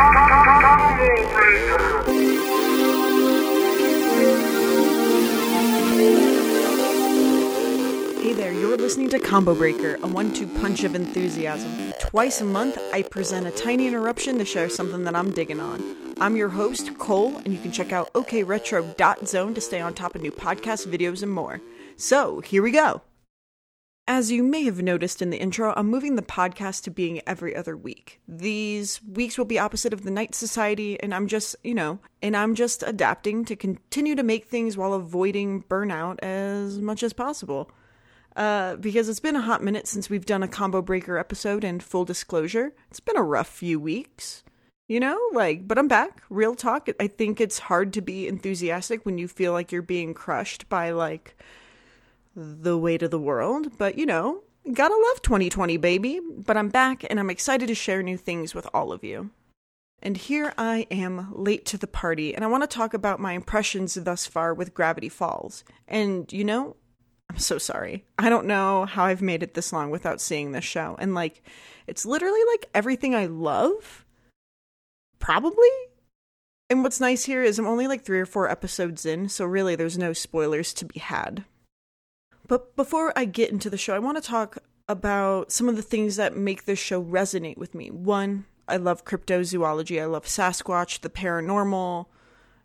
Hey there, you're listening to Combo Breaker, a one two punch of enthusiasm. Twice a month, I present a tiny interruption to share something that I'm digging on. I'm your host, Cole, and you can check out okretro.zone to stay on top of new podcasts, videos, and more. So, here we go. As you may have noticed in the intro, I'm moving the podcast to being every other week. These weeks will be opposite of the Night Society, and I'm just, you know, and I'm just adapting to continue to make things while avoiding burnout as much as possible. Uh, because it's been a hot minute since we've done a combo breaker episode, and full disclosure, it's been a rough few weeks. You know, like, but I'm back. Real talk. I think it's hard to be enthusiastic when you feel like you're being crushed by, like, the weight of the world. But, you know, gotta love 2020, baby. But I'm back, and I'm excited to share new things with all of you. And here I am late to the party, and I want to talk about my impressions thus far with Gravity Falls. And, you know, I'm so sorry. I don't know how I've made it this long without seeing this show. And, like, it's literally like everything I love probably. And what's nice here is I'm only like three or four episodes in, so really there's no spoilers to be had. But before I get into the show, I want to talk about some of the things that make this show resonate with me. One, I love cryptozoology, I love Sasquatch, the paranormal,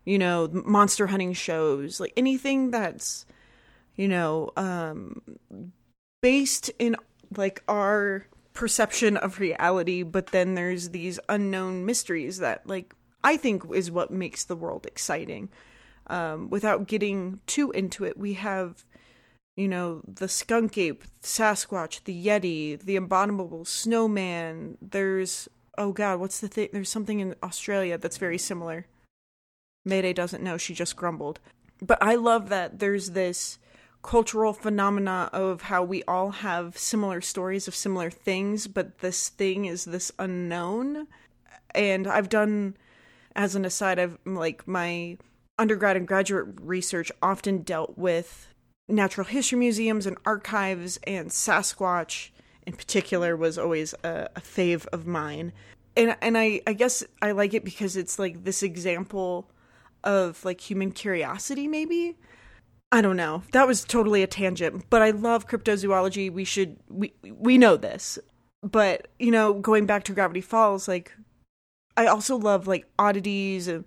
you know, monster hunting shows, like anything that's, you know, um, based in like our perception of reality, but then there's these unknown mysteries that, like, I think is what makes the world exciting. Um, without getting too into it, we have, you know, the skunk ape, Sasquatch, the Yeti, the abominable snowman. There's, oh God, what's the thing? There's something in Australia that's very similar. Mayday doesn't know, she just grumbled. But I love that there's this cultural phenomena of how we all have similar stories of similar things, but this thing is this unknown. And I've done, as an aside, I've like my undergrad and graduate research often dealt with natural history museums and archives, and Sasquatch in particular was always a, a fave of mine. And and I, I guess I like it because it's like this example of like human curiosity maybe I don't know. That was totally a tangent, but I love cryptozoology. We should we we know this. But, you know, going back to Gravity Falls, like I also love like oddities and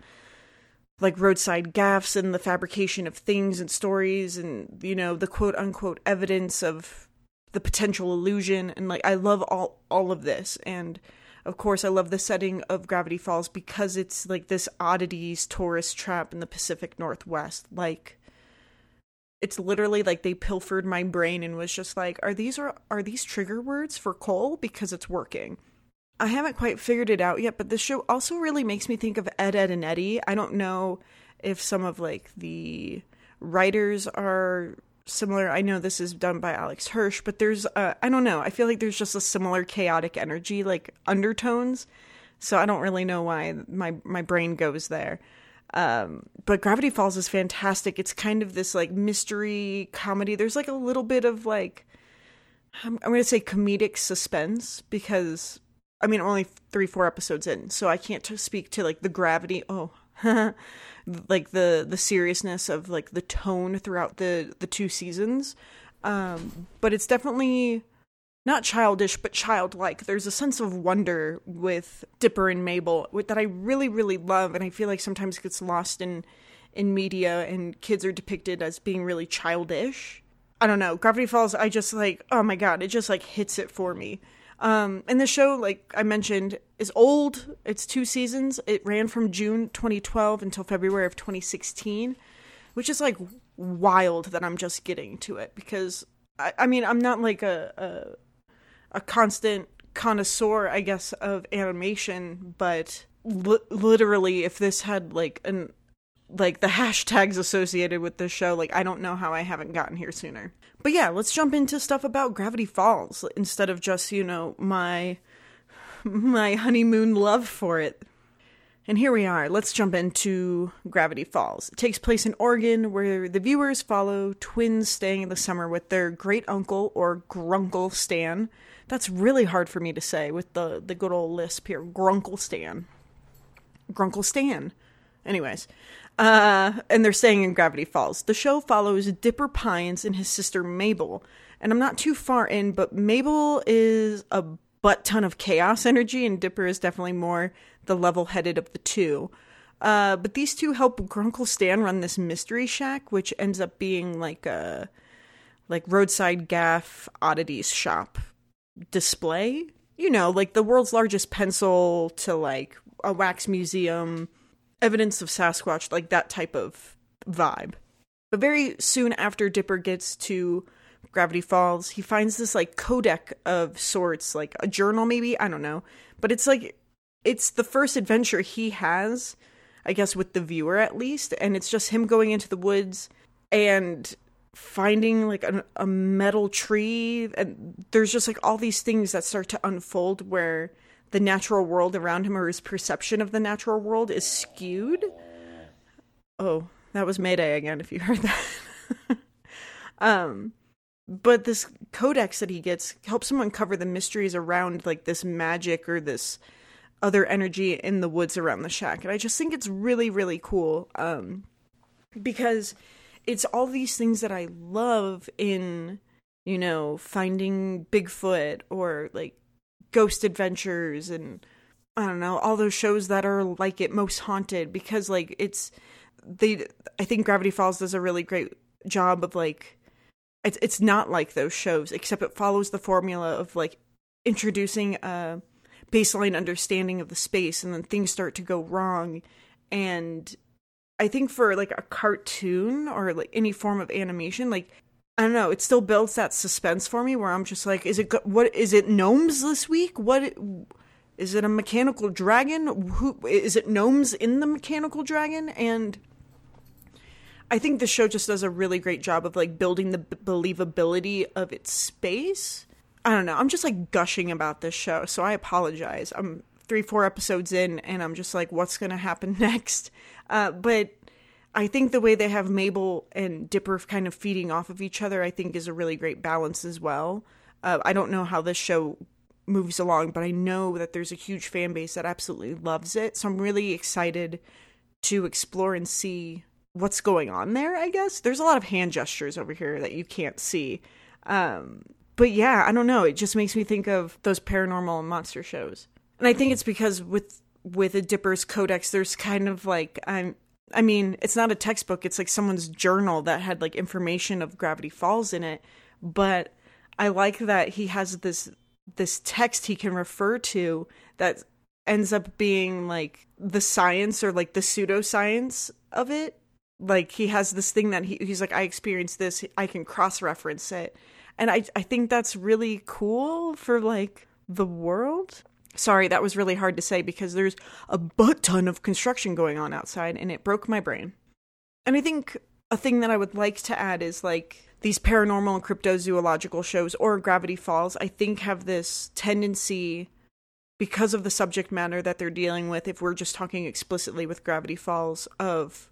like roadside gaffs and the fabrication of things and stories and you know, the quote unquote evidence of the potential illusion. And like I love all all of this. And of course I love the setting of Gravity Falls because it's like this oddities tourist trap in the Pacific Northwest. Like it's literally like they pilfered my brain and was just like are these are, are these trigger words for Cole? Because it's working. I haven't quite figured it out yet, but this show also really makes me think of Ed Edd n Eddy. I don't know if some of like the writers are similar. I know this is done by Alex Hirsch, but there's uh, I don't know. I feel like there's just a similar chaotic energy like undertones. So I don't really know why my my brain goes there. Um, but Gravity Falls is fantastic. It's kind of this like mystery comedy. There's like a little bit of like I'm, I'm going to say comedic suspense because I mean only three four episodes in, so I can't t- speak to like the gravity. Oh, like the the seriousness of like the tone throughout the the two seasons. Um, but it's definitely not childish but childlike there's a sense of wonder with dipper and mabel that i really really love and i feel like sometimes it gets lost in in media and kids are depicted as being really childish i don't know gravity falls i just like oh my god it just like hits it for me um and the show like i mentioned is old. It's two seasons. It ran from june 2012 until february of 2016 which is like wild that i'm just getting to it because I, I mean, I'm not like a, a a constant connoisseur, I guess, of animation, but li- literally, if this had like an like the hashtags associated with this show, like I don't know how I haven't gotten here sooner. But yeah, let's jump into stuff about Gravity Falls instead of just, you know, my my honeymoon love for it. And here we are. Let's jump into Gravity Falls. It takes place in Oregon, where the viewers follow twins staying in the summer with their great uncle or grunkle Stan, that's really hard for me to say with the the good old lisp here. Grunkle Stan. Grunkle Stan. Anyways, uh, and they're staying in Gravity Falls. The show follows Dipper Pines and his sister Mabel. And I'm not too far in, but Mabel is a butt ton of chaos energy, and Dipper is definitely more the level headed of the two. Uh, but these two help Grunkle Stan run this mystery shack, which ends up being like a like roadside gaff oddities shop display. You know, like the world's largest pencil to like a wax museum, evidence of Sasquatch, like that type of vibe. But very soon after Dipper gets to Gravity Falls, he finds this like codex of sorts, like a journal maybe, I don't know. But it's like it's the first adventure he has, I guess with the viewer at least, and it's just him going into the woods and finding like a, a metal tree and there's just like all these things that start to unfold where the natural world around him or his perception of the natural world is skewed. Oh, that was Mayday again if you heard that. um but this codex that he gets helps him uncover the mysteries around like this magic or this other energy in the woods around the shack and i just think it's really really cool um because it's all these things that i love in you know finding bigfoot or like ghost adventures and i don't know all those shows that are like it most haunted because like it's they i think gravity falls does a really great job of like it's it's not like those shows except it follows the formula of like introducing a baseline understanding of the space and then things start to go wrong. And i think for like a cartoon or like any form of animation like i don't know it still builds that suspense for me where i'm just like is it what is it gnomes this week what is it a mechanical dragon who is it gnomes in the mechanical dragon and I think the show just does a really great job of like building the b- believability of its space. I don't know. I'm just like gushing about this show, so I apologize. I'm three, four episodes in, and I'm just like, what's going to happen next? Uh, but I think the way they have Mabel and Dipper kind of feeding off of each other, I think is a really great balance as well. Uh, I don't know how this show moves along, but I know that there's a huge fan base that absolutely loves it. So I'm really excited to explore and see what's going on there, I guess. There's a lot of hand gestures over here that you can't see. Um, but yeah, I don't know. It just makes me think of those paranormal and monster shows. And I think it's because with with a Dipper's Codex, there's kind of like I'm I mean, it's not a textbook, it's like someone's journal that had like information of Gravity Falls in it, but I like that he has this this text he can refer to that ends up being like the science or like the pseudoscience of it. Like he has this thing that he, he's like i experienced this. I can cross reference it. And i i think that's really cool for like the world sorry that was really hard to say because there's a butt ton of construction going on outside and it broke my brain and i think a thing that i would like to add is like these paranormal and cryptozoological shows or gravity falls i think have this tendency because of the subject matter that they're dealing with if we're just talking explicitly with gravity falls of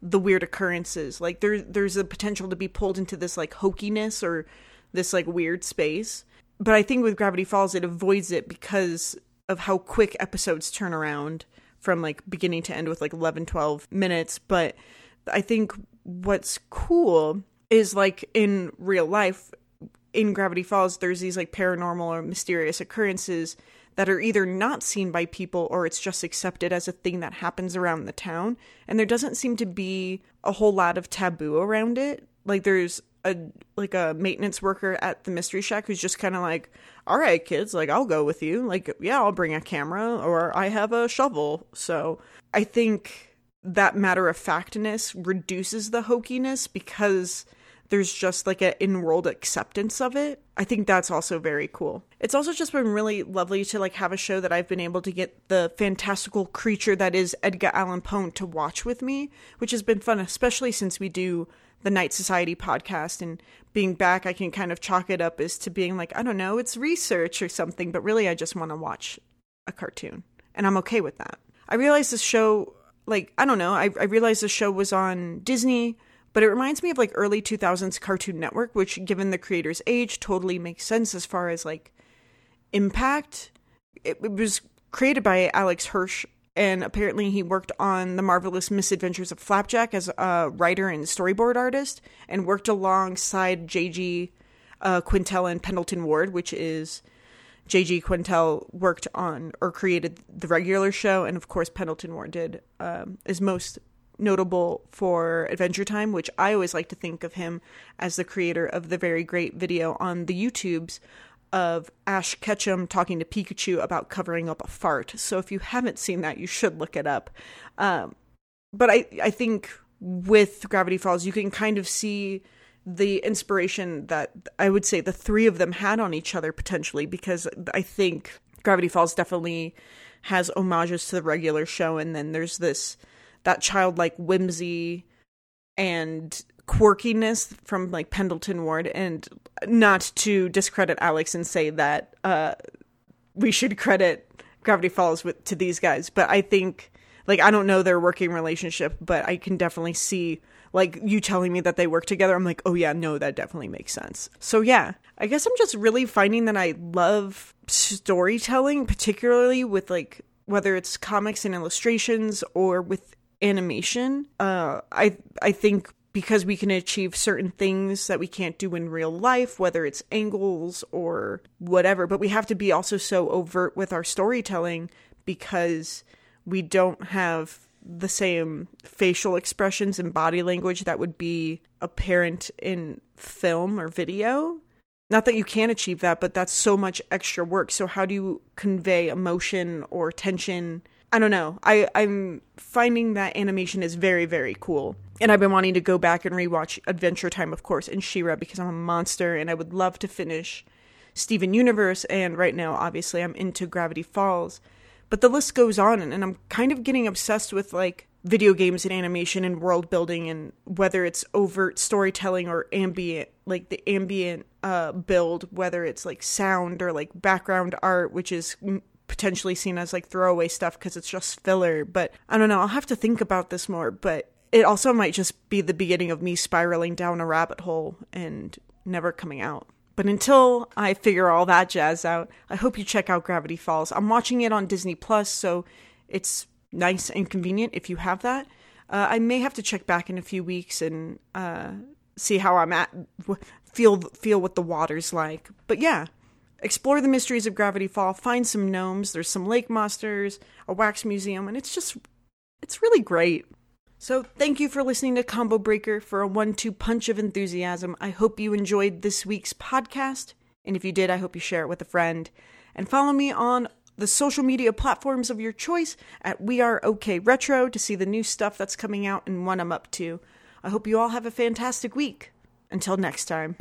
the weird occurrences. Like there there's a potential to be pulled into this like hokiness or this like weird space. But I think with Gravity Falls it avoids it because of how quick episodes turn around from like beginning to end with like 11 12 minutes, but I think what's cool is like in real life in Gravity Falls there's these like paranormal or mysterious occurrences that are either not seen by people or it's just accepted as a thing that happens around the town. And there doesn't seem to be a whole lot of taboo around it. Like there's a like a maintenance worker at the mystery shack who's just kind of like, "All right, kids, like I'll go with you. Like, yeah, I'll bring a camera or I have a shovel." So, I think that matter of factness reduces the hokiness because there's just like an in-world acceptance of it. I think that's also very cool. It's also just been really lovely to like have a show that I've been able to get the fantastical creature that is Edgar Allan Poe to watch with me, which has been fun, especially since we do the Night Society podcast and being back, I can kind of chalk it up as to being like, I don't know, it's research or something, but really I just want to watch a cartoon. And I'm okay with that. I realized this show, like, I don't know, I, I realized the show was on Disney but it reminds me of like early 2000s Cartoon Network, which, given the creator's age, totally makes sense as far as like impact. It, it was created by Alex Hirsch and apparently he worked on the marvelous misadventures of Flapjack as a writer and storyboard artist, and worked alongside J.G. Uh, Quintel and Pendleton Ward, which is J.G. Quintel worked on or created the regular show, and of course Pendleton Ward did um, is most notable for Adventure Time, which I always like to think of him as the creator of the very great video on the YouTubes of Ash Ketchum talking to Pikachu about covering up a fart. So if you haven't seen that, you should look it up. Um, but I, I think with Gravity Falls, you can kind of see the inspiration that I would say the three of them had on each other potentially, because I think Gravity Falls definitely has homages to the regular show, and then there's this that childlike whimsy and quirkiness from like Pendleton Ward, and not to discredit Alex and say that uh, we should credit Gravity Falls with to these guys, but I think like I don't know their working relationship, but I can definitely see like you telling me that they work together. I'm like, oh yeah, no, that definitely makes sense. So yeah, I guess I'm just really finding that I love storytelling, particularly with like whether it's comics and illustrations or with animation. Uh, I I think because we can achieve certain things that we can't do in real life, whether it's angles or whatever. But we have to be also so overt with our storytelling because we don't have the same facial expressions and body language that would be apparent in film or video. Not that you can't achieve that, but that's so much extra work. So, how do you convey emotion or tension I don't know. I I'm finding that animation is very very cool. And I've been wanting to go back and rewatch Adventure Time, of course, and She-Ra because I'm a monster and I would love to finish Steven Universe and right now obviously I'm into Gravity Falls. But the list goes on and I'm kind of getting obsessed with like video games and animation and world building and whether it's overt storytelling or ambient like the ambient uh build whether it's like sound or like background art which is potentially seen as like throwaway stuff because it's just filler. But I don't know. I'll have to think about this more. But it also might just be the beginning of me spiraling down a rabbit hole and never coming out. But until I figure all that jazz out, I hope you check out Gravity Falls. I'm watching it on Disney Plus, so it's nice and convenient if you have that. Uh, I may have to check back in a few weeks and uh, see how I'm at, feel feel what the water's like. But yeah, explore the mysteries of Gravity Fall, find some gnomes, there's some lake monsters, a wax museum, and it's just it's really great. So, thank you for listening to Combo Breaker for a one two punch of enthusiasm. I hope you enjoyed this week's podcast. And if you did, I hope you share it with a friend. And follow me on the social media platforms of your choice at We Are OK Retro to see the new stuff that's coming out and what I'm up to. I hope you all have a fantastic week. Until next time.